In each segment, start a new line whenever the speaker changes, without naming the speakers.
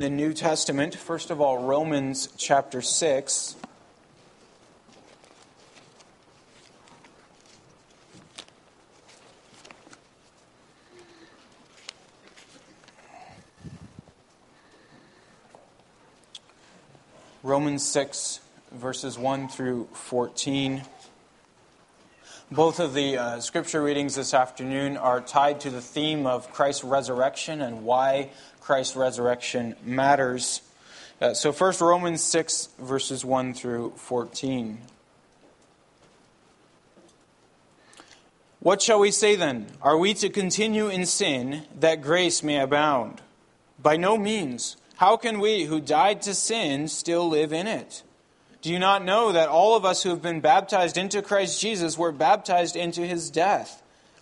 the New Testament. First of all, Romans chapter 6. Romans 6, verses 1 through 14. Both of the uh, scripture readings this afternoon are tied to the theme of Christ's resurrection and why Christ's resurrection matters. Uh, so, first, Romans 6, verses 1 through 14. What shall we say then? Are we to continue in sin that grace may abound? By no means. How can we who died to sin still live in it? Do you not know that all of us who have been baptized into Christ Jesus were baptized into his death?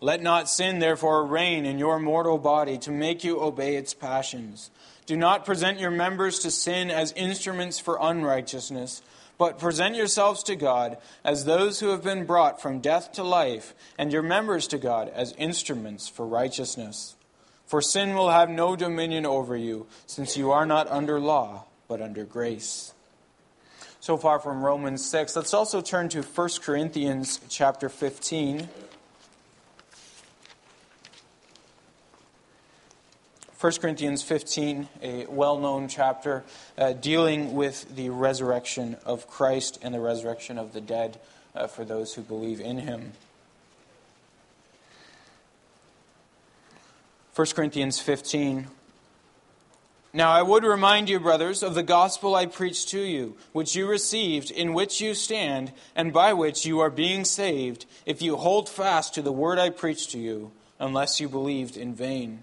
Let not sin, therefore, reign in your mortal body to make you obey its passions. Do not present your members to sin as instruments for unrighteousness, but present yourselves to God as those who have been brought from death to life, and your members to God as instruments for righteousness. For sin will have no dominion over you, since you are not under law, but under grace so far from Romans 6. Let's also turn to 1 Corinthians chapter 15. 1 Corinthians 15, a well known chapter uh, dealing with the resurrection of Christ and the resurrection of the dead uh, for those who believe in him. 1 Corinthians 15, now I would remind you, brothers, of the gospel I preached to you, which you received, in which you stand, and by which you are being saved, if you hold fast to the word I preached to you, unless you believed in vain.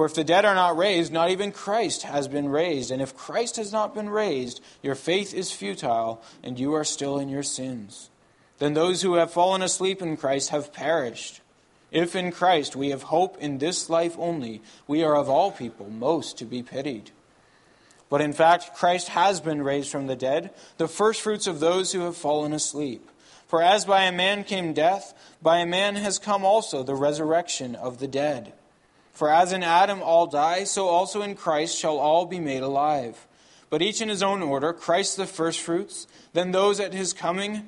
For if the dead are not raised, not even Christ has been raised. And if Christ has not been raised, your faith is futile, and you are still in your sins then those who have fallen asleep in Christ have perished. If in Christ we have hope in this life only, we are of all people most to be pitied. But in fact, Christ has been raised from the dead, the firstfruits of those who have fallen asleep. For as by a man came death, by a man has come also the resurrection of the dead. For as in Adam all die, so also in Christ shall all be made alive. But each in his own order Christ the firstfruits, then those at his coming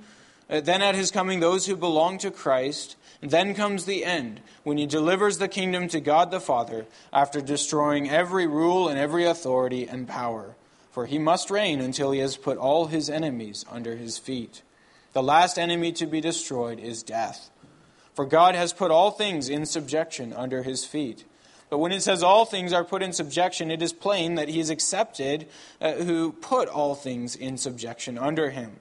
uh, then at his coming, those who belong to Christ. and Then comes the end, when he delivers the kingdom to God the Father, after destroying every rule and every authority and power. for he must reign until he has put all his enemies under his feet. The last enemy to be destroyed is death. For God has put all things in subjection under his feet. But when it says all things are put in subjection, it is plain that he is accepted uh, who put all things in subjection under him.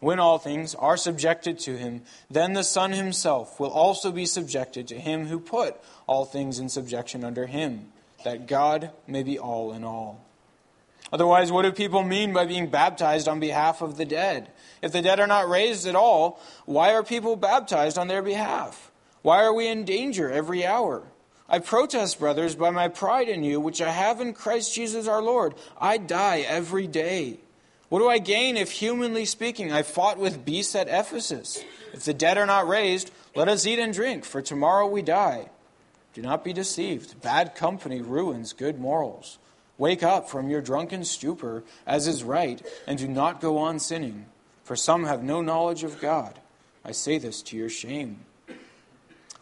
When all things are subjected to him, then the Son himself will also be subjected to him who put all things in subjection under him, that God may be all in all. Otherwise, what do people mean by being baptized on behalf of the dead? If the dead are not raised at all, why are people baptized on their behalf? Why are we in danger every hour? I protest, brothers, by my pride in you, which I have in Christ Jesus our Lord. I die every day. What do I gain if, humanly speaking, I fought with beasts at Ephesus? If the dead are not raised, let us eat and drink, for tomorrow we die. Do not be deceived. Bad company ruins good morals. Wake up from your drunken stupor, as is right, and do not go on sinning, for some have no knowledge of God. I say this to your shame.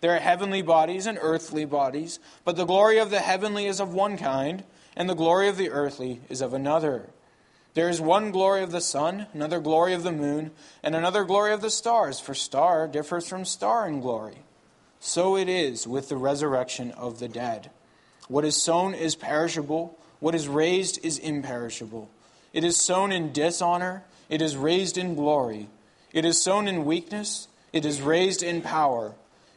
There are heavenly bodies and earthly bodies, but the glory of the heavenly is of one kind, and the glory of the earthly is of another. There is one glory of the sun, another glory of the moon, and another glory of the stars, for star differs from star in glory. So it is with the resurrection of the dead. What is sown is perishable, what is raised is imperishable. It is sown in dishonor, it is raised in glory. It is sown in weakness, it is raised in power.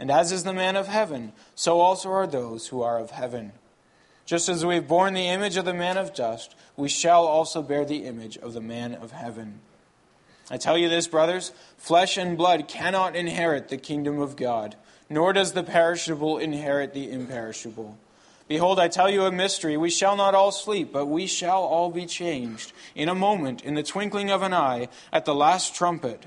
And as is the man of heaven, so also are those who are of heaven. Just as we have borne the image of the man of dust, we shall also bear the image of the man of heaven. I tell you this, brothers flesh and blood cannot inherit the kingdom of God nor does the perishable inherit the imperishable. Behold, I tell you a mystery. We shall not all sleep, but we shall all be changed in a moment, in the twinkling of an eye, at the last trumpet.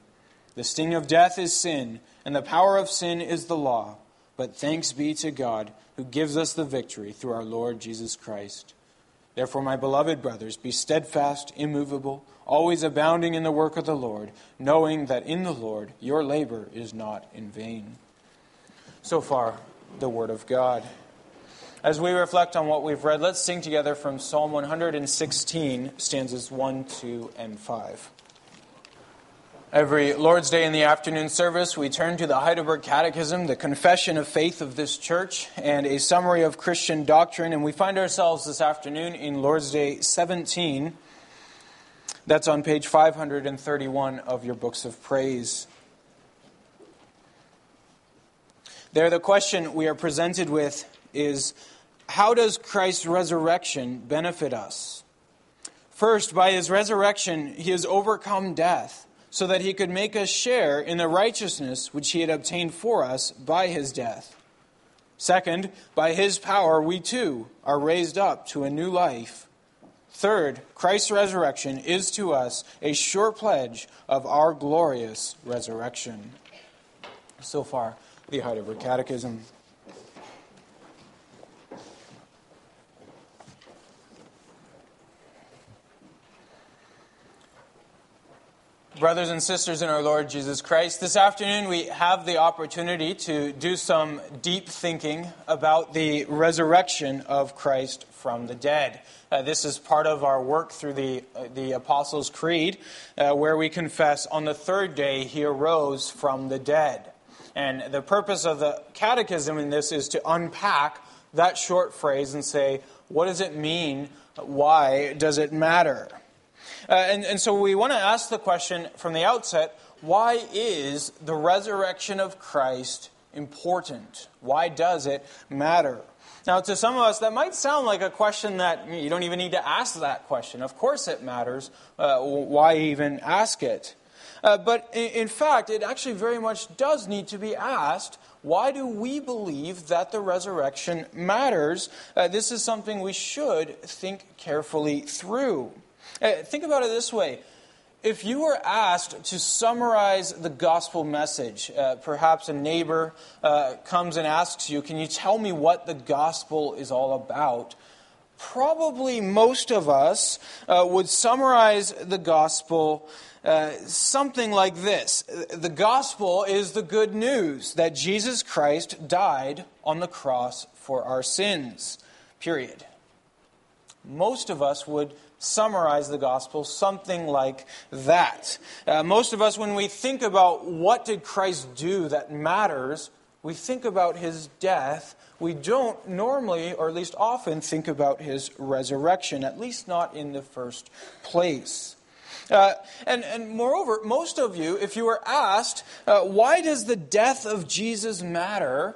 The sting of death is sin, and the power of sin is the law. But thanks be to God who gives us the victory through our Lord Jesus Christ. Therefore, my beloved brothers, be steadfast, immovable, always abounding in the work of the Lord, knowing that in the Lord your labor is not in vain. So far, the Word of God. As we reflect on what we've read, let's sing together from Psalm 116, stanzas 1, 2, and 5. Every Lord's Day in the afternoon service, we turn to the Heidelberg Catechism, the confession of faith of this church, and a summary of Christian doctrine. And we find ourselves this afternoon in Lord's Day 17. That's on page 531 of your books of praise. There, the question we are presented with is how does Christ's resurrection benefit us? First, by his resurrection, he has overcome death so that he could make us share in the righteousness which he had obtained for us by his death. Second, by his power, we too are raised up to a new life. Third, Christ's resurrection is to us a sure pledge of our glorious resurrection. So far, the Heidelberg Catechism. Brothers and sisters in our Lord Jesus Christ, this afternoon we have the opportunity to do some deep thinking about the resurrection of Christ from the dead. Uh, this is part of our work through the, uh, the Apostles' Creed, uh, where we confess on the third day he arose from the dead. And the purpose of the catechism in this is to unpack that short phrase and say, what does it mean? Why does it matter? Uh, and, and so we want to ask the question from the outset why is the resurrection of Christ important? Why does it matter? Now, to some of us, that might sound like a question that you don't even need to ask that question. Of course, it matters. Uh, why even ask it? Uh, but in, in fact, it actually very much does need to be asked why do we believe that the resurrection matters? Uh, this is something we should think carefully through. Think about it this way. If you were asked to summarize the gospel message, uh, perhaps a neighbor uh, comes and asks you, Can you tell me what the gospel is all about? Probably most of us uh, would summarize the gospel uh, something like this The gospel is the good news that Jesus Christ died on the cross for our sins, period. Most of us would summarize the gospel something like that. Uh, most of us, when we think about what did Christ do that matters, we think about his death. We don't normally, or at least often, think about his resurrection, at least not in the first place. Uh, and, and moreover, most of you, if you were asked, uh, why does the death of Jesus matter?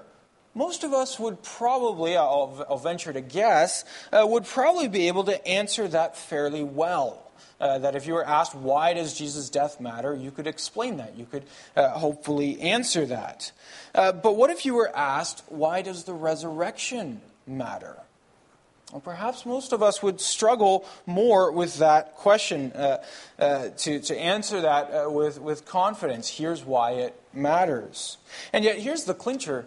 Most of us would probably, I'll, I'll venture to guess, uh, would probably be able to answer that fairly well. Uh, that if you were asked, why does Jesus' death matter, you could explain that. You could uh, hopefully answer that. Uh, but what if you were asked, why does the resurrection matter? Well, perhaps most of us would struggle more with that question uh, uh, to, to answer that uh, with, with confidence. Here's why it matters. And yet, here's the clincher.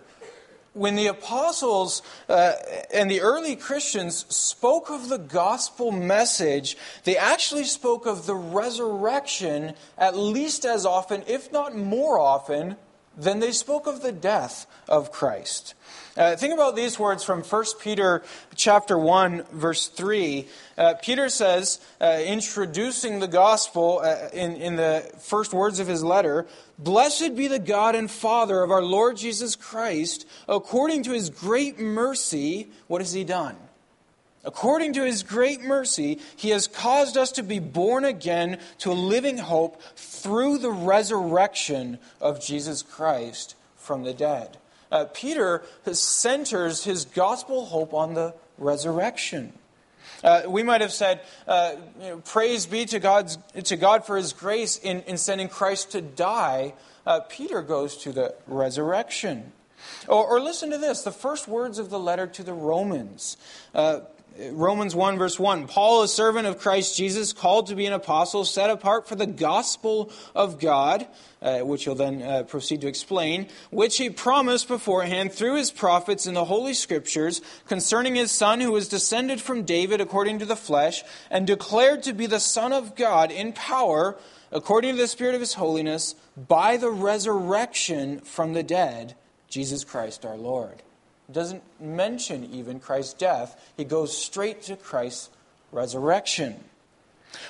When the apostles uh, and the early Christians spoke of the gospel message, they actually spoke of the resurrection at least as often, if not more often, than they spoke of the death of Christ. Uh, think about these words from 1 Peter chapter 1, verse 3. Uh, Peter says, uh, introducing the gospel uh, in, in the first words of his letter, Blessed be the God and Father of our Lord Jesus Christ, according to his great mercy, what has he done? According to his great mercy, he has caused us to be born again to a living hope through the resurrection of Jesus Christ from the dead uh, Peter centers his gospel hope on the resurrection. Uh, we might have said, uh, you know, Praise be to, God's, to God for his grace in, in sending Christ to die. Uh, Peter goes to the resurrection. Or, or, listen to this the first words of the letter to the Romans. Romans 1, verse 1 Paul, a servant of Christ Jesus, called to be an apostle, set apart for the gospel of God, uh, which he'll then uh, proceed to explain, which he promised beforehand through his prophets in the Holy Scriptures concerning his Son, who was descended from David according to the flesh, and declared to be the Son of God in power, according to the Spirit of his holiness, by the resurrection from the dead, Jesus Christ our Lord doesn't mention even Christ's death. He goes straight to Christ's resurrection.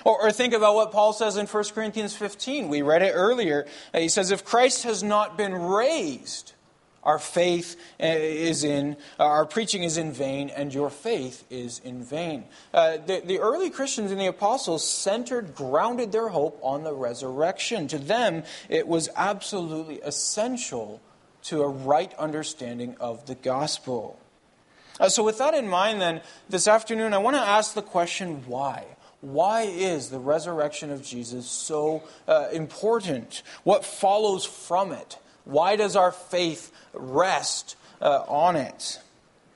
Or, or, think about what Paul says in 1 Corinthians 15. We read it earlier. Uh, he says, If Christ has not been raised, our faith uh, is in, uh, our preaching is in vain, and your faith is in vain. Uh, the, the early Christians and the apostles centered, grounded their hope on the resurrection. To them, it was absolutely essential to a right understanding of the gospel. Uh, so, with that in mind, then, this afternoon, I want to ask the question why? Why is the resurrection of Jesus so uh, important? What follows from it? Why does our faith rest uh, on it?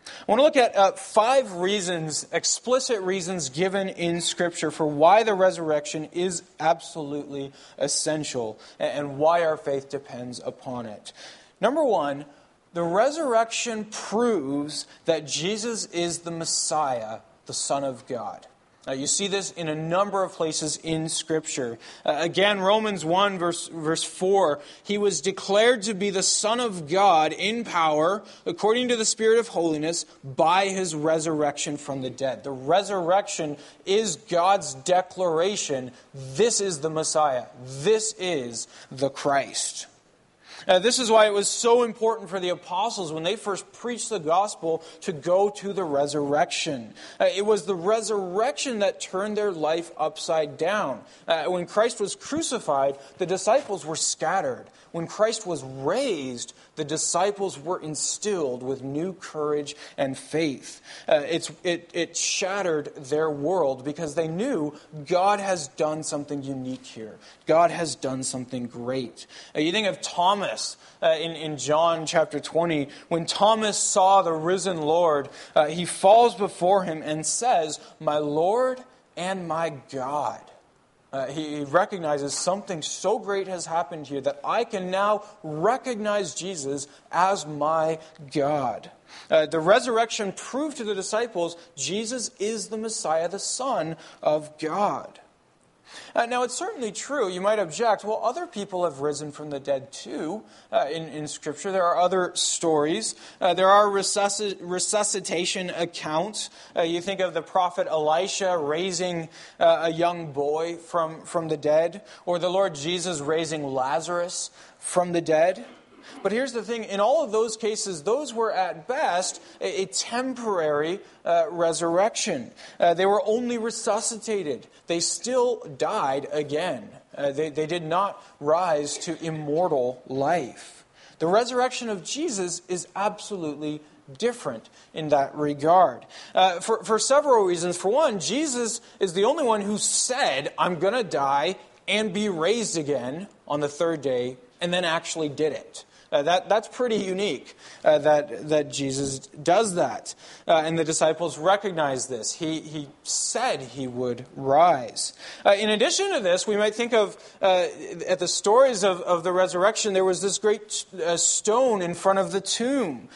I want to look at uh, five reasons, explicit reasons given in Scripture for why the resurrection is absolutely essential and why our faith depends upon it. Number one, the resurrection proves that Jesus is the Messiah, the Son of God. Uh, you see this in a number of places in Scripture. Uh, again, Romans 1, verse, verse 4, he was declared to be the Son of God in power, according to the Spirit of holiness, by his resurrection from the dead. The resurrection is God's declaration this is the Messiah, this is the Christ. Uh, this is why it was so important for the apostles when they first preached the gospel to go to the resurrection. Uh, it was the resurrection that turned their life upside down. Uh, when Christ was crucified, the disciples were scattered. When Christ was raised, the disciples were instilled with new courage and faith. Uh, it, it shattered their world because they knew God has done something unique here. God has done something great. Uh, you think of Thomas uh, in, in John chapter 20. When Thomas saw the risen Lord, uh, he falls before him and says, My Lord and my God. Uh, he recognizes something so great has happened here that I can now recognize Jesus as my God. Uh, the resurrection proved to the disciples Jesus is the Messiah, the Son of God. Uh, now, it's certainly true. You might object, well, other people have risen from the dead too uh, in, in Scripture. There are other stories. Uh, there are resusc- resuscitation accounts. Uh, you think of the prophet Elisha raising uh, a young boy from, from the dead, or the Lord Jesus raising Lazarus from the dead. But here's the thing in all of those cases, those were at best a, a temporary uh, resurrection. Uh, they were only resuscitated, they still died again. Uh, they, they did not rise to immortal life. The resurrection of Jesus is absolutely different in that regard. Uh, for, for several reasons. For one, Jesus is the only one who said, I'm going to die and be raised again on the third day, and then actually did it. Uh, that, that's pretty unique uh, that, that Jesus does that. Uh, and the disciples recognize this. He, he said he would rise. Uh, in addition to this, we might think of uh, at the stories of, of the resurrection, there was this great uh, stone in front of the tomb.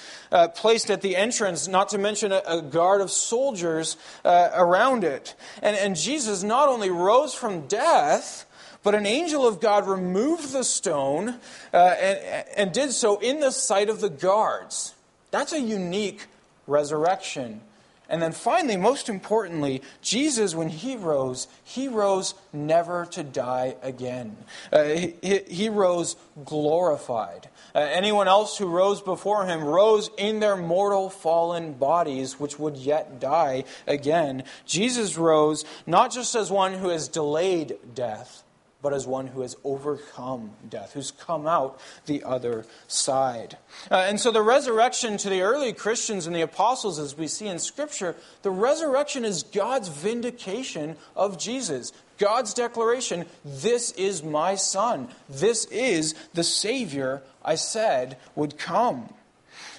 placed at the entrance, not to mention a, a guard of soldiers around it. And, and Jesus not only rose from death, but an angel of God removed the stone uh, and, and did so in the sight of the guards. That's a unique resurrection. And then finally, most importantly, Jesus, when he rose, he rose never to die again. Uh, he, he, rose glorified. Uh, anyone else who rose before him rose in their mortal fallen bodies, which would yet die again. Jesus rose not just as one who has delayed death, but as one who has overcome death, who's come out the other side. Uh, and so the resurrection to the early Christians and the apostles, as we see in Scripture, the resurrection is God's vindication of Jesus. God's declaration, this is my son. This is the Savior I said would come.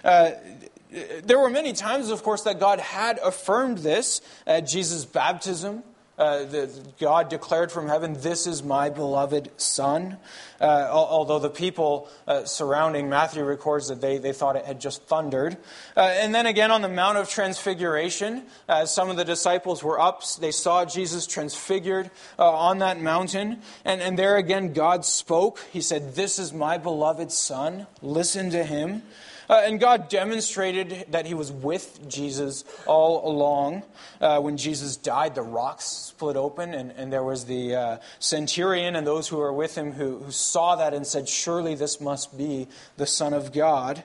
Uh, there were many times, of course, that God had affirmed this at Jesus' baptism, uh, the, God declared from heaven, This is my beloved Son. Uh, although the people uh, surrounding Matthew records that they, they thought it had just thundered. Uh, and then again on the Mount of Transfiguration, as some of the disciples were up, they saw Jesus transfigured uh, on that mountain. And, and there again, God spoke. He said, This is my beloved Son. Listen to him. Uh, and God demonstrated that He was with Jesus all along. Uh, when Jesus died, the rocks split open, and, and there was the uh, centurion and those who were with him who, who saw that and said, Surely this must be the Son of God.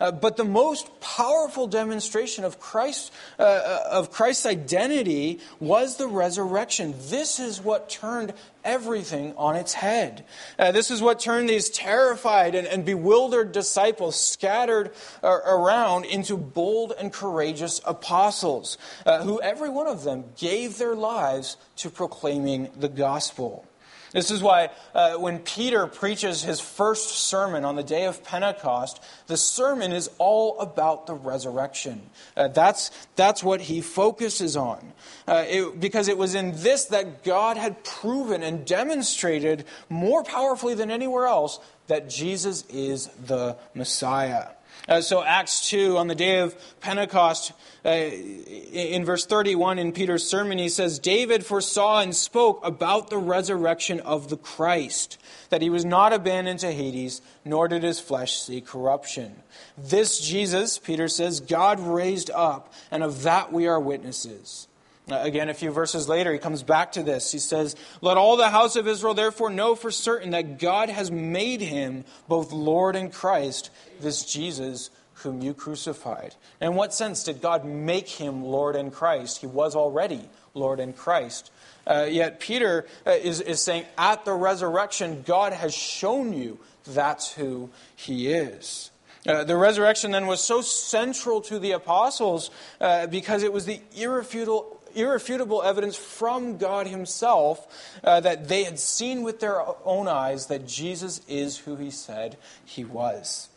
Uh, but the most powerful demonstration of Christ uh, uh, of Christ's identity was the resurrection. This is what turned everything on its head. Uh, this is what turned these terrified and, and bewildered disciples scattered uh, around into bold and courageous apostles, uh, who every one of them gave their lives to proclaiming the gospel. This is why uh, when Peter preaches his first sermon on the day of Pentecost, the sermon is all about the resurrection. Uh, that's, that's what he focuses on. Uh, it, because it was in this that God had proven and demonstrated more powerfully than anywhere else that Jesus is the Messiah. Uh, so, Acts 2, on the day of Pentecost, uh, in verse 31 in Peter's sermon, he says, David foresaw and spoke about the resurrection of the Christ, that he was not abandoned to Hades, nor did his flesh see corruption. This Jesus, Peter says, God raised up, and of that we are witnesses. Again, a few verses later, he comes back to this. He says, Let all the house of Israel therefore know for certain that God has made him both Lord and Christ, this Jesus whom you crucified. In what sense did God make him Lord and Christ? He was already Lord and Christ. Uh, yet Peter uh, is, is saying, At the resurrection, God has shown you that's who he is. Uh, the resurrection then was so central to the apostles uh, because it was the irrefutable, irrefutable evidence from God Himself uh, that they had seen with their own eyes that Jesus is who He said He was.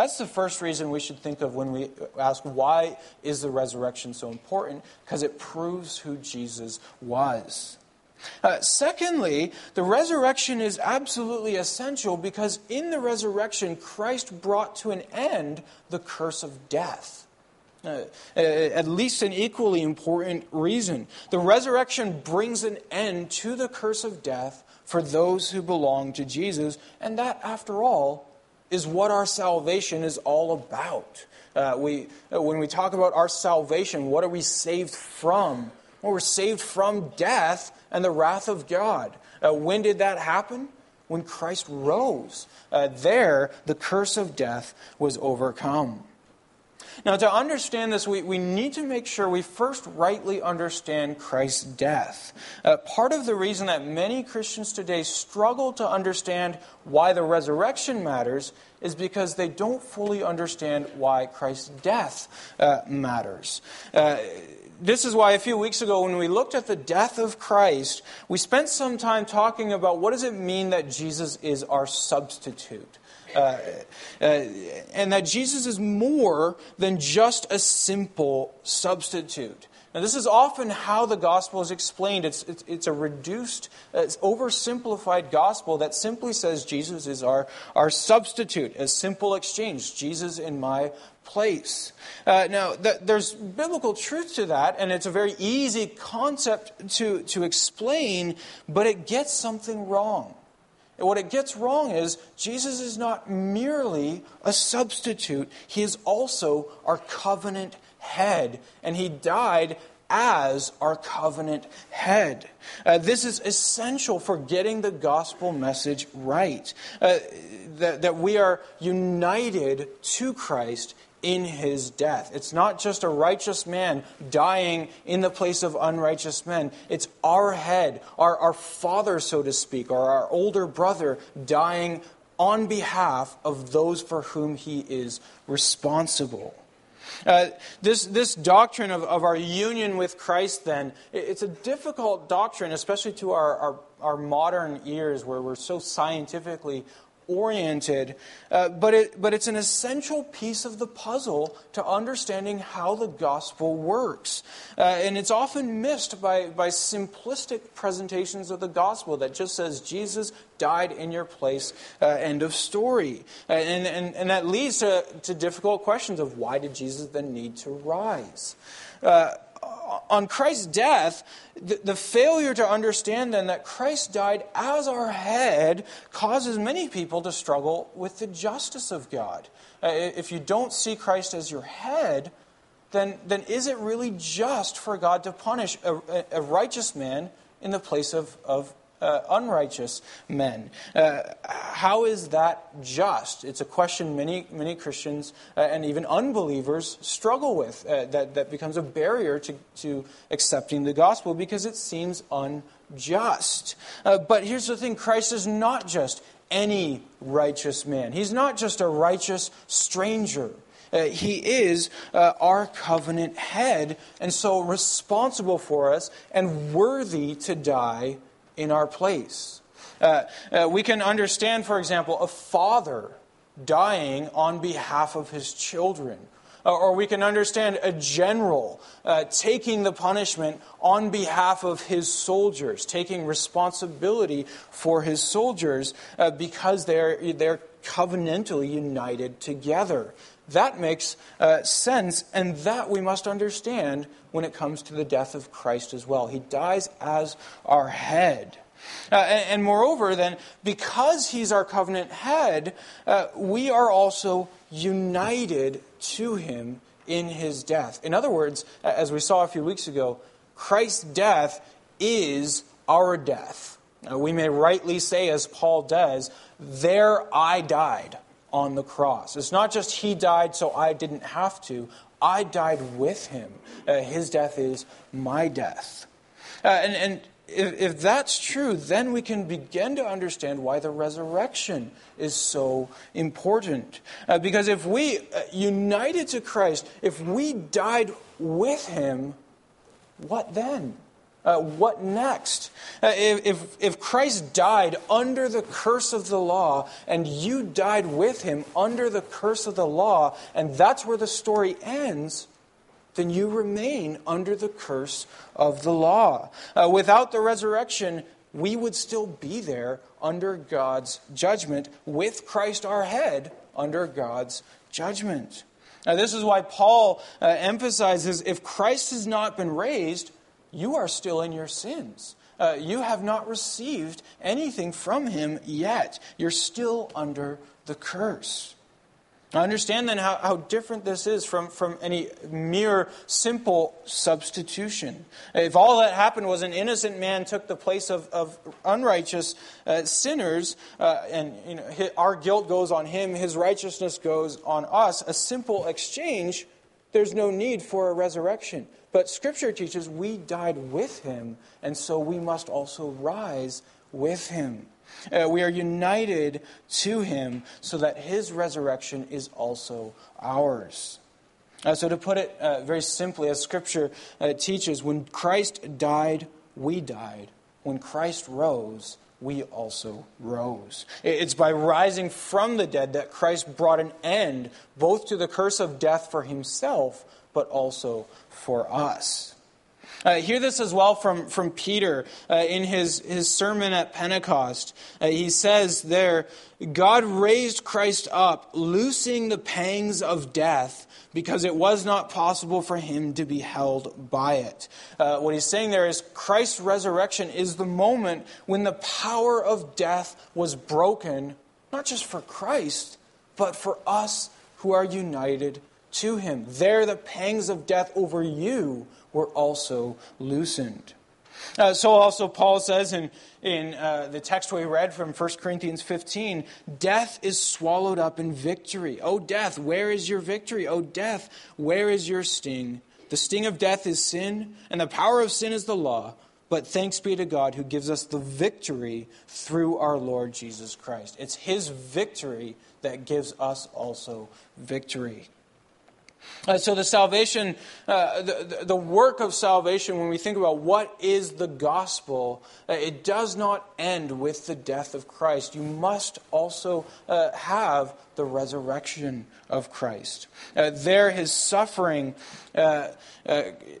That's the first reason we should think of when we ask, why is the resurrection so important? Because it proves who Jesus was. Uh, secondly, the resurrection is absolutely essential because in the resurrection, Christ brought to an end the curse of death. Uh, at least an equally important reason. The resurrection brings an end to the curse of death for those who belong to Jesus, and that, after all, is what our salvation is all about. Uh, we, uh, when we talk about our salvation, what are we saved from? Well, we're saved from death and the wrath of God. Uh, when did that happen? When Christ rose. Uh, there, the curse of death was overcome. Now, to understand this, we, we need to make sure we first rightly understand Christ's death. Uh, part of the reason that many Christians today struggle to understand why the resurrection matters is because they don't fully understand why Christ's death uh, matters. Uh, this is why a few weeks ago when we looked at the death of Christ, we spent some time talking about what does it mean that Jesus is our substitute. Uh, uh, and that Jesus is more than just a simple substitute. Now, this is often how the gospel is explained. It's, it's, it's a reduced, it's oversimplified gospel that simply says Jesus is our, our substitute, a simple exchange. Jesus in my place. Uh, now, th- there's biblical truth to that, and it's a very easy concept to, to explain, but it gets something wrong. And what it gets wrong is Jesus is not merely a substitute, he is also our covenant head. And he died as our covenant head. Uh, this is essential for getting the gospel message right. Uh, that, that we are united to Christ in his death. It's not just a righteous man dying in the place of unrighteous men. It's our head, our, our father, so to speak, or our older brother dying on behalf of those for whom he is responsible. Uh, this, this doctrine of, of our union with Christ, then, it's a difficult doctrine, especially to our, our, our modern ears where we're so scientifically oriented, uh, but, it, but it's an essential piece of the puzzle to understanding how the gospel works. Uh, and it's often missed by, by simplistic presentations of the gospel that just says Jesus died in your place, uh, end of story. Uh, and, and, and that leads to, to difficult questions of why did Jesus then need to rise? On Christ's death, the, the, failure to understand then that Christ died as our head causes many people to struggle with the justice of God. Uh, if you don't see Christ as your head, then, then is it really just for God to punish a, a righteous man in the place of, of uh, unrighteous men. Uh, how is that just? It's a question many, many Christians uh, and even unbelievers struggle with, uh, that, that becomes a barrier to, to accepting the gospel because it seems unjust. Uh, but here's the thing Christ is not just any righteous man, he's not just a righteous stranger. Uh, he is uh, our covenant head, and so responsible for us and worthy to die in our place. Uh, uh, we can understand, for example, a father dying on behalf of his children. Uh, or we can understand a general uh, taking the punishment on behalf of his soldiers, taking responsibility for his soldiers uh, because they're, they're covenantally united together. That makes uh, sense, and that we must understand when it comes to the death of Christ as well. He dies as our head. Uh, and, and, moreover, then, because he's our covenant head, uh, we are also united to him in his death. In other words, as we saw a few weeks ago, Christ's death is our death. Uh, we may rightly say, as Paul does, there I died on the cross. It's not just he died so I didn't have to. I died with him. Uh, his death is my death. Uh, and, and if, if, that's true, then we can begin to understand why the resurrection is so important. Uh, because if we, uh, united to Christ, if we died with him, what then? Uh, what next? Uh, if, if Christ died under the curse of the law and you died with him under the curse of the law, and that's where the story ends, then you remain under the curse of the law. Uh, without the resurrection, we would still be there under God's judgment, with Christ our head under God's judgment. Now, this is why Paul uh, emphasizes if Christ has not been raised, you are still in your sins. Uh, you have not received anything from him yet. You're still under the curse. Now understand then how, how different this is from, from any mere simple substitution. If all that happened was an innocent man took the place of, of unrighteous uh, sinners, uh, and you know, his, our guilt goes on him, his righteousness goes on us, a simple exchange, there's no need for a resurrection. But Scripture teaches we died with him, and so we must also rise with him. Uh, we are united to him so that his resurrection is also ours. Uh, so, to put it uh, very simply, as Scripture uh, teaches, when Christ died, we died. When Christ rose, we also rose. It's by rising from the dead that Christ brought an end both to the curse of death for himself, but also for us. Uh, hear this as well from, from Peter uh, in his, his sermon at Pentecost. Uh, he says there, God raised Christ up, loosing the pangs of death because it was not possible for him to be held by it. Uh, what he's saying there is Christ's resurrection is the moment when the power of death was broken, not just for Christ, but for us who are united to him. There, the pangs of death over you were also loosened. Uh, so also Paul says in, in uh, the text we read from 1 Corinthians 15, death is swallowed up in victory. O death, where is your victory? O death, where is your sting? The sting of death is sin, and the power of sin is the law. But thanks be to God who gives us the victory through our Lord Jesus Christ. It's his victory that gives us also victory. Uh, so, the salvation, uh, the, the work of salvation, when we think about what is the gospel, uh, it does not end with the death of Christ. You must also uh, have the resurrection of Christ. Uh, there, his suffering uh,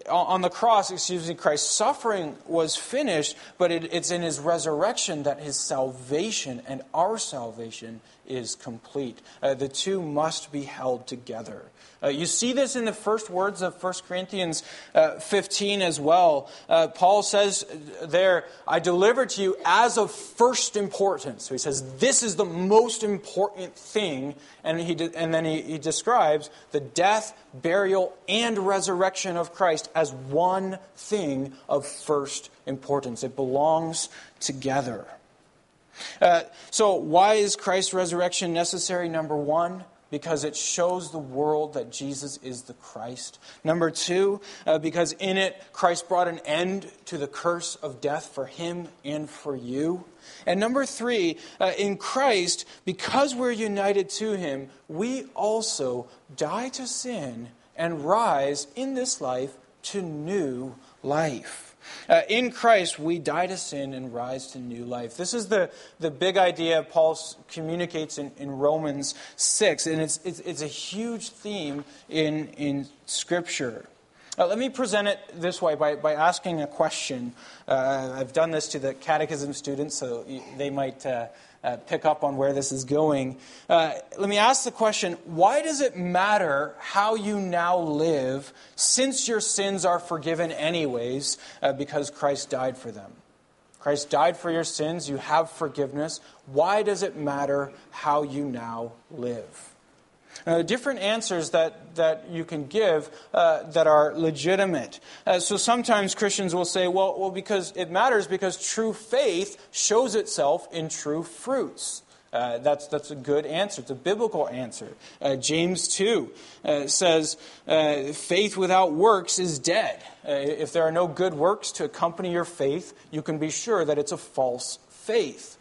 on the cross, excuse me, Christ's suffering was finished, but it, it's in his resurrection that his salvation and our salvation is complete. the two must be held together. Uh, you see this in the first words of 1 Corinthians uh, 15 as well. Uh, Paul says there, I deliver to you as of first importance. So he says, this is the most important thing. And, he de- and then he, he describes the death, burial, and resurrection of Christ as one thing of first importance. It belongs together. Uh, so, why is Christ's resurrection necessary? Number one, because it shows the world that Jesus is the Christ. Number two, uh, because in it, Christ brought an end to the curse of death for him and for you. And number three, uh, in Christ, because we're united to him, we also die to sin and rise in this life to new life. Uh, in Christ, we die to sin and rise to new life. This is the, the big idea Paul communicates in, in Romans 6, and it's, it's, it's a huge theme in, in Scripture. Uh, let me present it this way by, by asking a question. Uh, I've done this to the catechism students, so they might uh, pick up on where this is going. Uh, let me ask the question why does it matter how you now live since your sins are forgiven, anyways, uh, because Christ died for them? Christ died for your sins, you have forgiveness. Why does it matter how you now live? Uh, different answers that, that you can give uh, that are legitimate. Uh, so sometimes Christians will say, well, well, because it matters because true faith shows itself in true fruits. Uh, that's, that's a good answer. It's a biblical answer. Uh, James 2 uh, says, faith without works is dead. if there are no good works to accompany your faith, you can be sure that it's a false faith.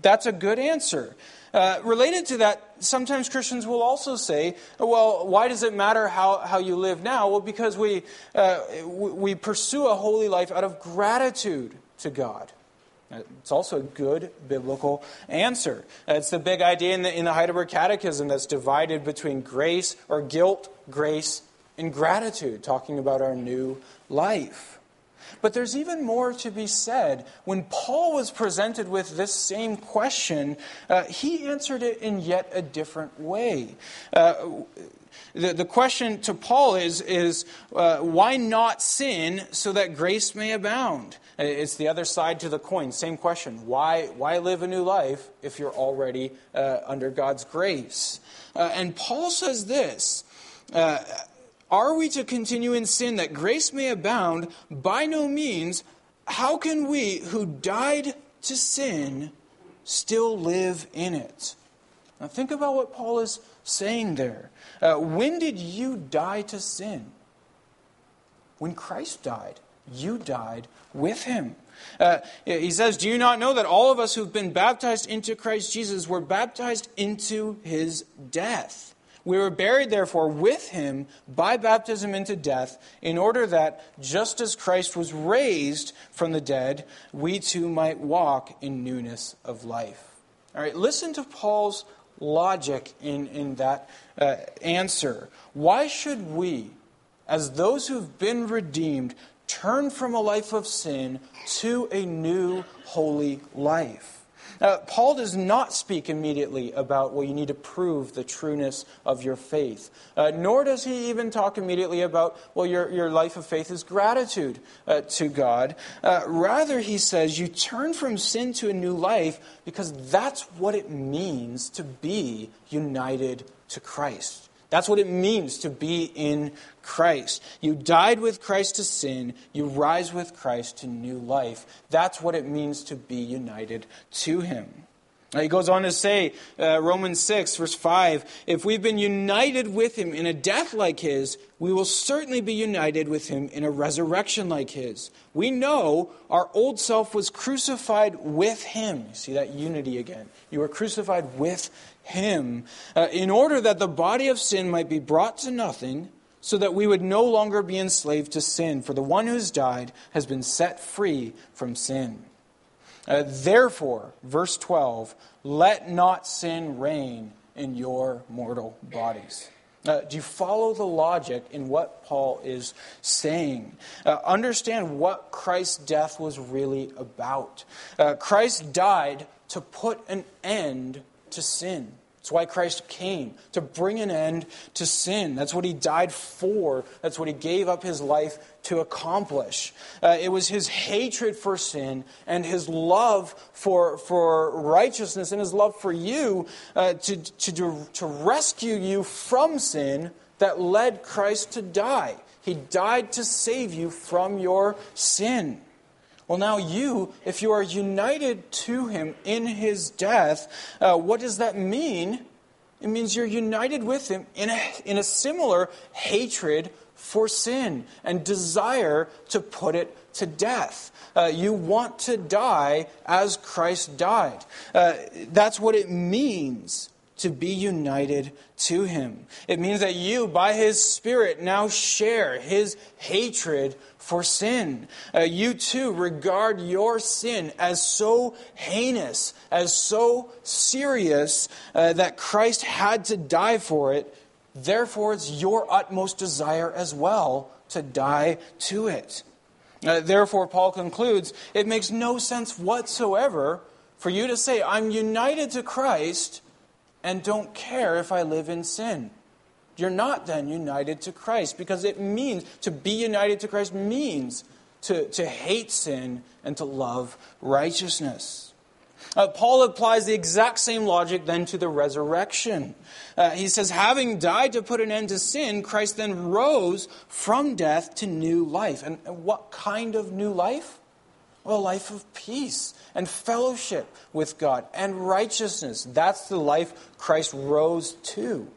that's a good answer. Uh, related to that, sometimes Christians will also say, well, why does it matter how, how you live now? Well, because we, uh, we pursue a holy life out of gratitude to God. It's also a good biblical answer. It's the big idea in the, in the Heidelberg Catechism that's divided between grace or guilt, grace, and gratitude, talking about our new life. But there's even more to be said. When Paul was presented with this same question, uh, he answered it in yet a different way. Uh, the, the question to Paul is, is uh, why not sin so that grace may abound? Uh, it's the other side to the coin. Same question. Why, why live a new life if you're already uh, under God's grace? Uh, and Paul says this are we to continue in sin that grace may abound? By no means. How can we who died to sin still live in it? Now, think about what Paul is saying there. Uh, when did you die to sin? When Christ died, you died with him. Uh, he says, Do you not know that all of us who've been baptized into Christ Jesus were baptized into his death? We were buried, therefore, with him by baptism into death, in order that, just as Christ was raised from the dead, we too might walk in newness of life. All right, listen to Paul's logic in, in that uh, answer. Why should we, as those who've been redeemed, turn from a life of sin to a new holy life? Uh, Paul does not speak immediately about, well, you need to prove the trueness of your faith. Uh, nor does he even talk immediately about, well, your, your life of faith is gratitude uh, to God. Uh, rather, he says, you turn from sin to a new life because that's what it means to be united to Christ. That's what it means to be in Christ. You died with Christ to sin, you rise with Christ to new life. That's what it means to be united to Him. He goes on to say, uh, Romans 6, verse 5, if we've been united with him in a death like his, we will certainly be united with him in a resurrection like his. We know our old self was crucified with him. You see that unity again. You were crucified with him uh, in order that the body of sin might be brought to nothing, so that we would no longer be enslaved to sin. For the one who's died has been set free from sin. Uh, therefore, verse 12, let not sin reign in your mortal bodies. Uh, do you follow the logic in what Paul is saying? Uh, understand what Christ's death was really about. Uh, Christ died to put an end to sin. That's why Christ came, to bring an end to sin. That's what he died for. That's what he gave up his life to accomplish. Uh, it was his hatred for sin and his love for, for righteousness and his love for you uh, to, to, to rescue you from sin that led Christ to die. He died to save you from your sin. Well, now you, if you are united to him in his death, uh, what does that mean? It means you're united with him in a, in a similar hatred for sin and desire to put it to death. Uh, you want to die as Christ died. Uh, that's what it means to be united to him. It means that you, by his Spirit, now share his hatred for sin. Uh, you too regard your sin as so heinous, as so serious, uh, that Christ had to die for it. Therefore, it's your utmost desire as well to die to it. Uh, therefore, Paul concludes it makes no sense whatsoever for you to say, I'm united to Christ and don't care if I live in sin. You're not then united to Christ because it means to be united to Christ means to, to hate sin and to love righteousness. Uh, Paul applies the exact same logic then to the resurrection. Uh, he says, having died to put an end to sin, Christ then rose from death to new life. And, and what kind of new life? Well, a life of peace and fellowship with God and righteousness. That's the life Christ rose to.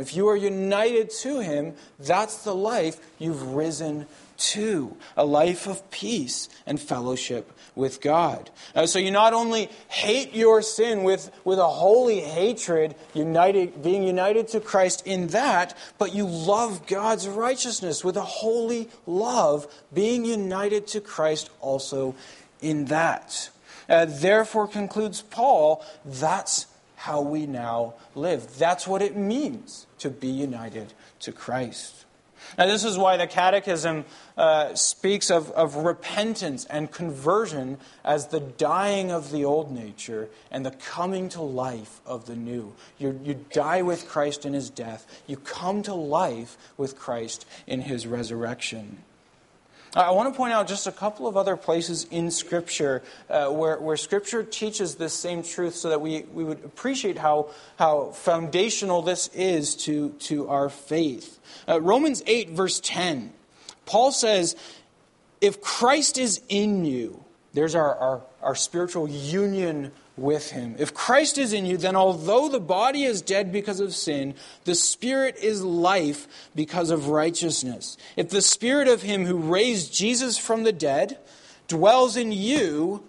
If you are united to Him, that's the life you've risen to a life of peace and fellowship with God. Uh, so you not only hate your sin with, with a holy hatred, united, being united to Christ in that, but you love God's righteousness with a holy love, being united to Christ also in that. Uh, therefore, concludes Paul, that's how we now live. That's what it means to be united to Christ. Now, this is why the Catechism uh, speaks of, of repentance and conversion as the dying of the old nature and the coming to life of the new. You, you die with Christ in his death, you come to life with Christ in his resurrection. I want to point out just a couple of other places in Scripture uh, where, where Scripture teaches this same truth so that we, we would appreciate how, how foundational this is to, to our faith. Uh, Romans 8, verse 10, Paul says, If Christ is in you, there's our, our, our spiritual union with him. If Christ is in you, then although the body is dead because of sin, the spirit is life because of righteousness. If the spirit of him who raised Jesus from the dead dwells in you,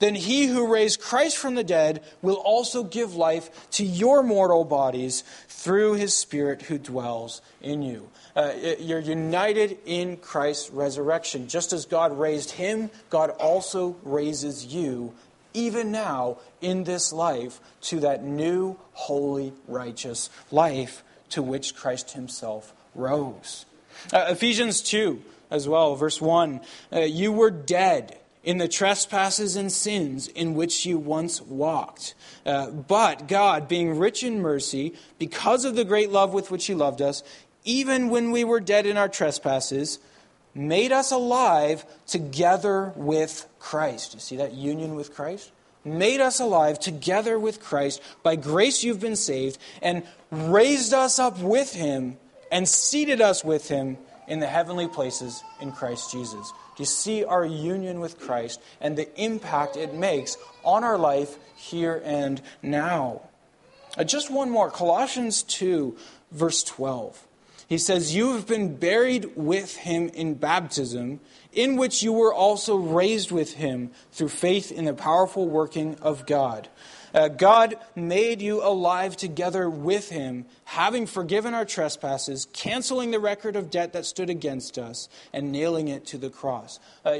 then he who raised Christ from the dead will also give life to your mortal bodies through his spirit who dwells in you. Uh, you're united in Christ's resurrection. Just as God raised him, God also raises you even now in this life, to that new, holy, righteous life to which Christ himself rose. Uh, Ephesians 2 as well, verse 1 uh, You were dead in the trespasses and sins in which you once walked. Uh, but God, being rich in mercy, because of the great love with which He loved us, even when we were dead in our trespasses, made us alive together with Christ. You see that union with Christ? Made us alive together with Christ. By grace you've been saved, and raised us up with him, and seated us with him in the heavenly places in Christ Jesus. Do you see our union with Christ and the impact it makes on our life here and now? Uh, just one more Colossians 2, verse 12. He says, You have been buried with him in baptism, in which you were also raised with him through faith in the powerful working of God. Uh, God made you alive together with him, having forgiven our trespasses, canceling the record of debt that stood against us, and nailing it to the cross. Uh,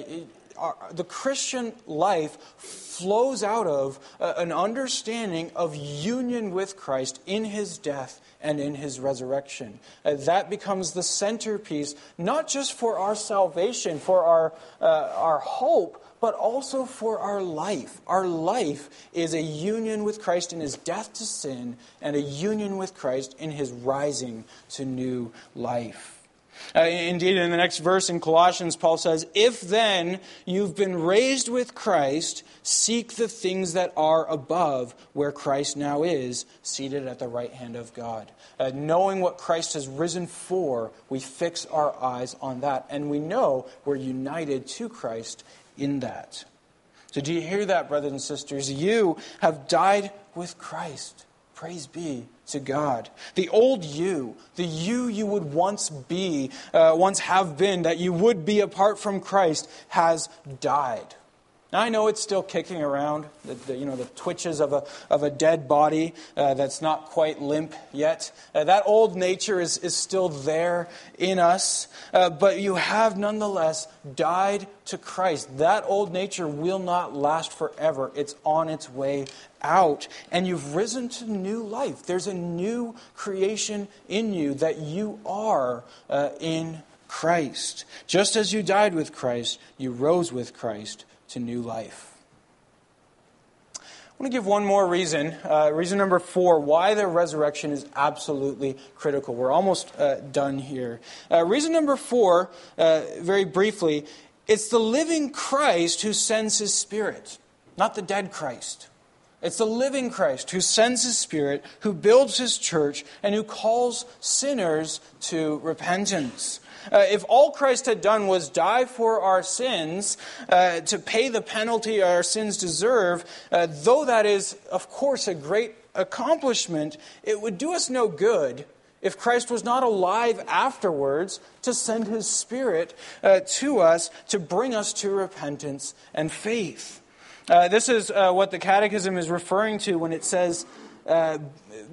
our, the Christian life flows out of uh, an understanding of union with Christ in his death and in his resurrection. Uh, that becomes the centerpiece, not just for our salvation, for our, uh, our hope, but also for our life. Our life is a union with Christ in his death to sin and a union with Christ in his rising to new life. Uh, indeed, in the next verse in Colossians, Paul says, If then you've been raised with Christ, seek the things that are above, where Christ now is, seated at the right hand of God. Uh, knowing what Christ has risen for, we fix our eyes on that, and we know we're united to Christ in that. So, do you hear that, brothers and sisters? You have died with Christ. Praise be to God. The old you, the you you would once be, uh, once have been, that you would be apart from Christ, has died. Now, I know it's still kicking around, the, the, you know, the twitches of a, of a dead body uh, that's not quite limp yet. Uh, that old nature is, is still there in us, uh, but you have nonetheless died to Christ. That old nature will not last forever. It's on its way out, and you've risen to new life. There's a new creation in you that you are uh, in Christ. Just as you died with Christ, you rose with Christ to new life. I want to give one more reason, uh, reason number four, why the resurrection is absolutely critical. We're almost uh, done here. Uh, reason number four, uh, very briefly, it's the living Christ who sends his Spirit, not the dead Christ. It's the living Christ who sends his Spirit, who builds his church, and who calls sinners to repentance. Uh, if all Christ had done was die for our sins, uh, to pay the penalty our sins deserve, uh, though that is, of course, a great accomplishment, it would do us no good if Christ was not alive afterwards to send his Spirit uh, to us to bring us to repentance and faith. Uh, this is uh, what the Catechism is referring to when it says, uh,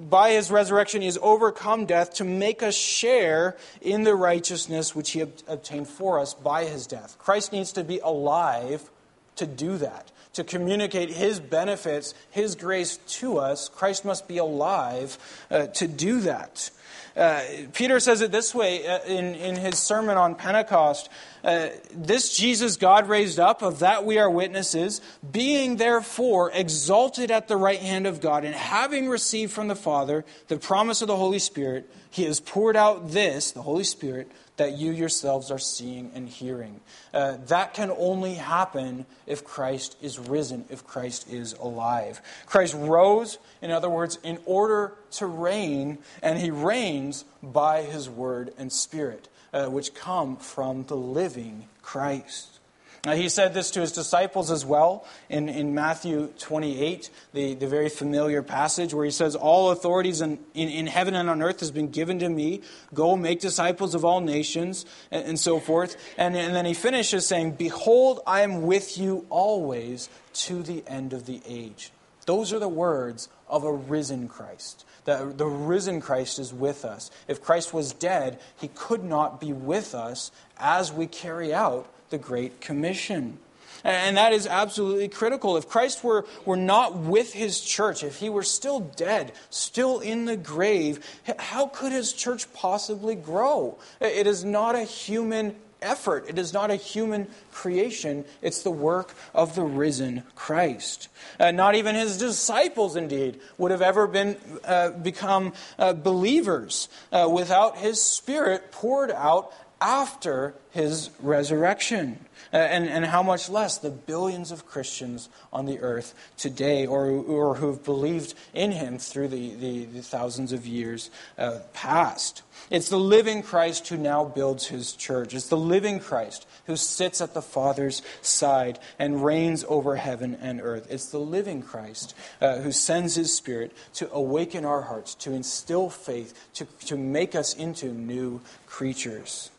by his resurrection, he has overcome death to make us share in the righteousness which he ob- obtained for us by his death. Christ needs to be alive to do that, to communicate his benefits, his grace to us. Christ must be alive uh, to do that. Uh, Peter says it this way uh, in, in his sermon on Pentecost uh, This Jesus God raised up, of that we are witnesses, being therefore exalted at the right hand of God, and having received from the Father the promise of the Holy Spirit, he has poured out this, the Holy Spirit, that you yourselves are seeing and hearing. Uh, that can only happen if Christ is risen, if Christ is alive. Christ rose, in other words, in order to reign, and he reigns by his word and spirit, uh, which come from the living Christ. Now, he said this to his disciples as well in, in Matthew 28, the, the very familiar passage where he says, All authorities in, in, in heaven and on earth has been given to me. Go make disciples of all nations, and, and so forth. And, and then he finishes saying, Behold, I am with you always to the end of the age. Those are the words of a risen Christ. The, the risen Christ is with us. If Christ was dead, he could not be with us as we carry out the Great Commission. And that is absolutely critical. If Christ were, were not with his church, if he were still dead, still in the grave, how could his church possibly grow? It is not a human effort, it is not a human creation, it's the work of the risen Christ. Uh, not even his disciples, indeed, would have ever been, uh, become uh, believers uh, without his Spirit poured out after his resurrection. Uh, and, and how much less the billions of Christians on the earth today, or, or who have believed in him through the, the, the thousands of years uh, past. It's the living Christ who now builds his church. It's the living Christ who sits at the Father's side and reigns over heaven and earth. It's the living Christ uh, who sends his Spirit to awaken our hearts, to instill faith, to, to make us into new creatures.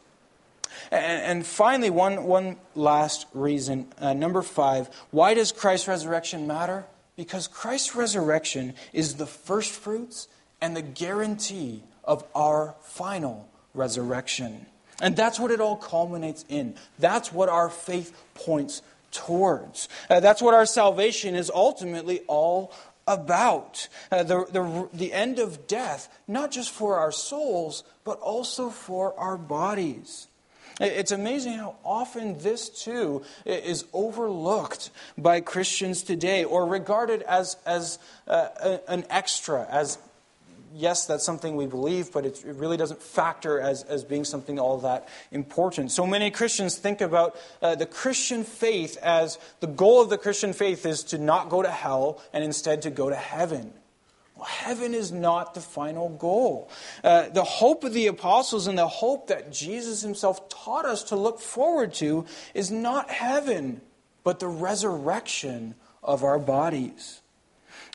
And, finally, one, one last reason, uh, number five, why does Christ's resurrection matter? Because Christ's resurrection is the first fruits and the guarantee of our final resurrection. And that's what it all culminates in. That's what our faith points towards. Uh, that's what our salvation is ultimately all about. Uh, the, the, the end of death, not just for our souls, but also for our bodies. It's amazing how often this too is overlooked by Christians today or regarded as, as uh, an extra, as yes, that's something we believe, but it really doesn't factor as, as being something all that important. So many Christians think about uh, the Christian faith as the goal of the Christian faith is to not go to hell and instead to go to heaven. Heaven is not the final goal. Uh, the hope of the apostles and the hope that Jesus himself taught us to look forward to is not heaven, but the resurrection of our bodies.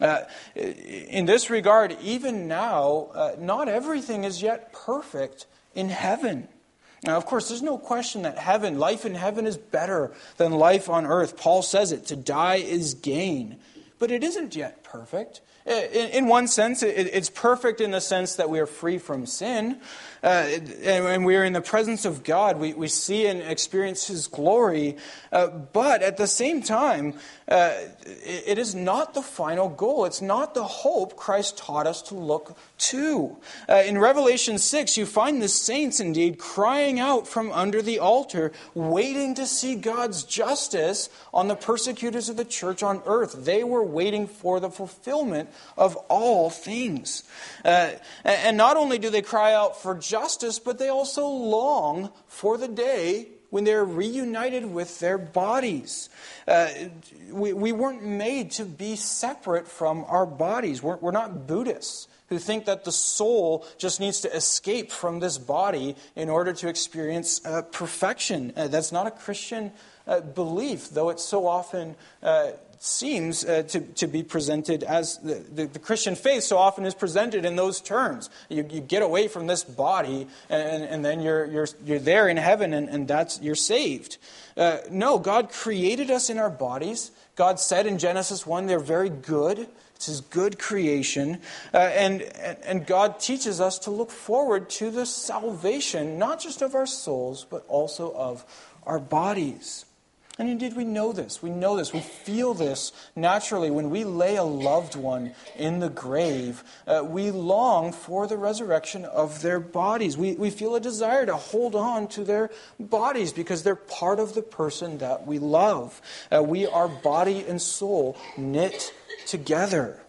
Uh, in this regard, even now, uh, not everything is yet perfect in heaven. Now, of course, there's no question that heaven, life in heaven, is better than life on earth. Paul says it to die is gain. But it isn't yet perfect. In, one sense, it's perfect in the sense that we are free from sin. Uh, and we are in the presence of God. We, we see and experience His glory. Uh, but at the same time, uh, it is not the final goal. It's not the hope Christ taught us to look to. Uh, in Revelation 6, you find the saints indeed crying out from under the altar, waiting to see God's justice on the persecutors of the church on earth. They were waiting for the fulfillment of all things. Uh, and not only do they cry out for justice, but they also long for the day when they're reunited with their bodies. Uh, we, we weren't made to be separate from our bodies. We're, we're not Buddhists who think that the soul just needs to escape from this body in order to experience uh, perfection. Uh, that's not a Christian uh, belief, though it's so often uh, seems uh, to, to be presented as the, the, the, Christian faith so often is presented in those terms. You, you get away from this body, and, and then you're, you're, you're there in heaven, and, and that's, you're saved. Uh, no, God created us in our bodies. God said in Genesis 1 they're very good. It's His good creation. Uh, and, and God teaches us to look forward to the salvation, not just of our souls, but also of our bodies. And indeed, we know this. We know this. We feel this naturally. When we lay a loved one in the grave, uh, we long for the resurrection of their bodies. We, we feel a desire to hold on to their bodies because they're part of the person that we love. Uh, we are body and soul knit together.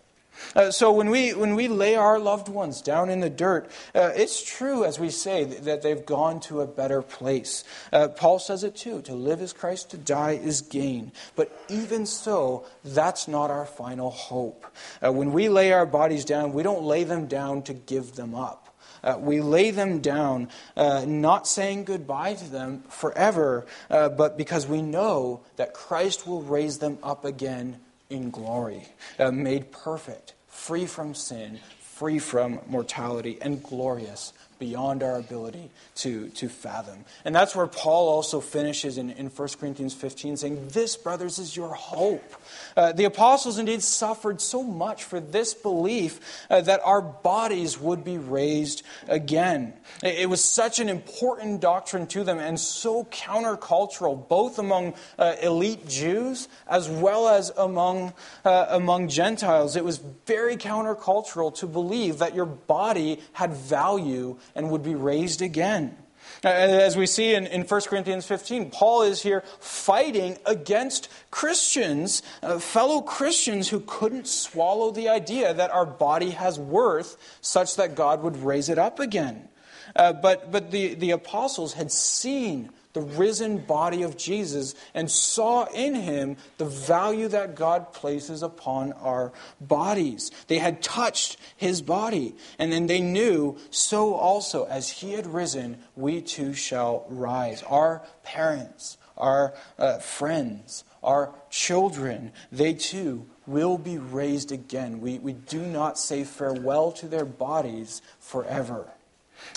Uh, so when we, when we lay our loved ones down in the dirt, uh, it's true, as we say, that they've gone to a better place. Uh, Paul says it too to live is Christ, to die is gain. But even so, that's not our final hope. Uh, when we lay our bodies down, we don't lay them down to give them up. Uh, we lay them down, uh, not saying goodbye to them forever, uh, but because we know that Christ will raise them up again in glory, uh, made perfect, free from sin, free from mortality, and glorious beyond our ability to, to fathom. And that's where Paul also finishes in, in 1 Corinthians 15, saying, This, brothers, is your hope. Uh, the apostles indeed suffered so much for this belief uh, that our bodies would be raised again. It, it, was such an important doctrine to them and so countercultural, both among uh, elite Jews as well as among, uh, among Gentiles. It was very countercultural to believe that your body had value and would be raised again. As we see in, in 1 Corinthians 15, Paul is here fighting against Christians, uh, fellow Christians who couldn't swallow the idea that our body has worth such that God would raise it up again. Uh, but but the, the apostles had seen the risen body of Jesus and saw in him the value that God places upon our bodies. They had touched his body, and then they knew so also as he had risen, we too shall rise. Our parents, our uh, friends, our children, they too will be raised again. We, we do not say farewell to their bodies forever.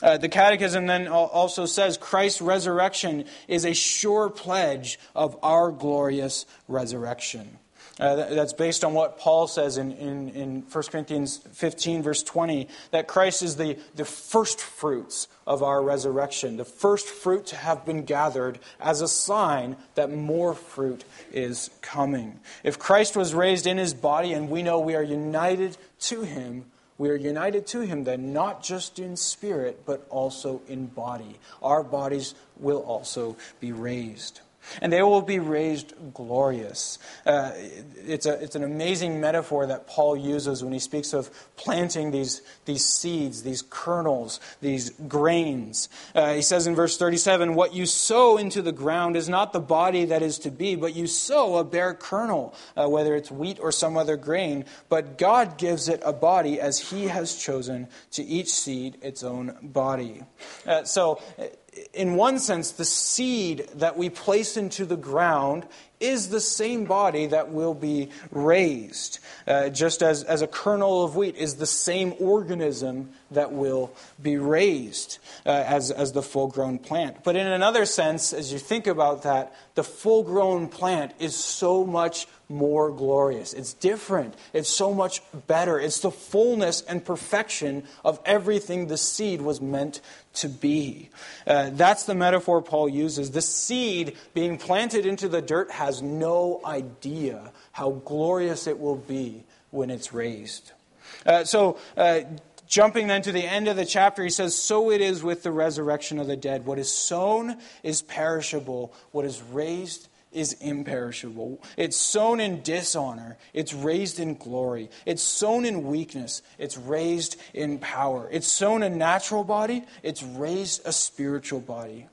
Uh, the Catechism then also says Christ's resurrection is a sure pledge of our glorious resurrection. Uh, that's based on what Paul says in, in, in 1 Corinthians 15, verse 20, that Christ is the, the first fruits of our resurrection, the first fruit to have been gathered as a sign that more fruit is coming. If Christ was raised in his body and we know we are united to him, we are united to him then, not just in spirit, but also in body. Our bodies will also be raised and they will be raised glorious. Uh, it's, a, it's an amazing metaphor that Paul uses when he speaks of planting these, these seeds, these kernels, these grains. Uh, he says in verse 37 What you sow into the ground is not the body that is to be, but you sow a bare kernel, uh, whether it's wheat or some other grain. But God gives it a body as he has chosen to each seed its own body. Uh, so, in one sense, the seed that we place into the ground is the same body that will be raised. Uh, just as, as a kernel of wheat is the same organism that will be raised uh, as, as the full grown plant. But in another sense, as you think about that, the full grown plant is so much more glorious. It's different. It's so much better. It's the fullness and perfection of everything the seed was meant to be. Uh, that's the metaphor Paul uses. The seed being planted into the dirt has no idea how glorious it will be when it's raised. Uh, so, uh, Jumping then to the end of the chapter, he says, So it is with the resurrection of the dead. What is sown is perishable, what is raised is imperishable. It's sown in dishonor, it's raised in glory. It's sown in weakness, it's raised in power. It's sown a natural body, it's raised a spiritual body.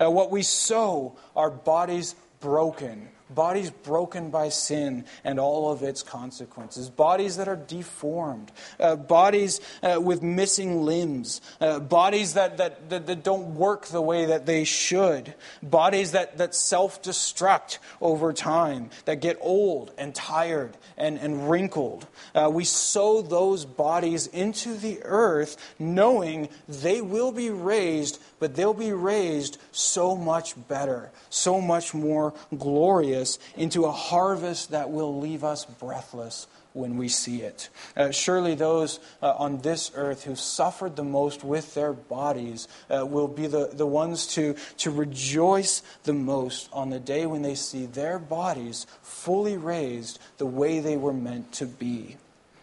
Uh, what we sow are bodies broken bodies broken by sin and all of its consequences, bodies that are deformed, uh, bodies uh, with missing limbs, uh, bodies that, that, that, that, don't work the way that they should, bodies that, that self destruct over time, that get old and tired and, and wrinkled. Uh, we sow those bodies into the earth knowing they will be raised, but they'll be raised so much better, so much more glorious into a harvest that will leave us breathless when we see it. Uh, surely those uh, on this earth who suffered the most with their bodies uh, will be the, the ones to, to rejoice the most on the day when they see their bodies fully raised the way they were meant to be.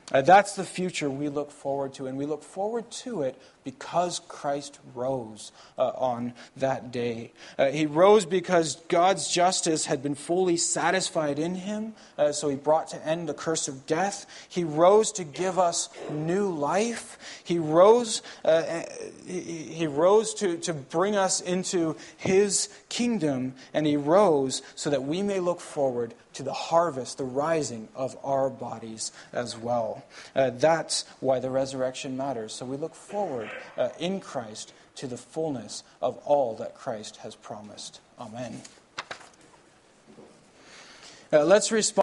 Uh, that's the future we look forward to, and we look forward to it because Christ rose uh, on that day. Uh, he rose because God's justice had been fully satisfied in him, uh, so he brought to end the curse of death. He rose to give us new life. He rose, uh, he, he rose to, to bring us into his kingdom, and he rose so that we may look forward to the harvest, the rising of our bodies as well. Uh, that's why the resurrection matters. So we look forward uh, in Christ to the fullness of all that Christ has promised. Amen. Uh, let's respond.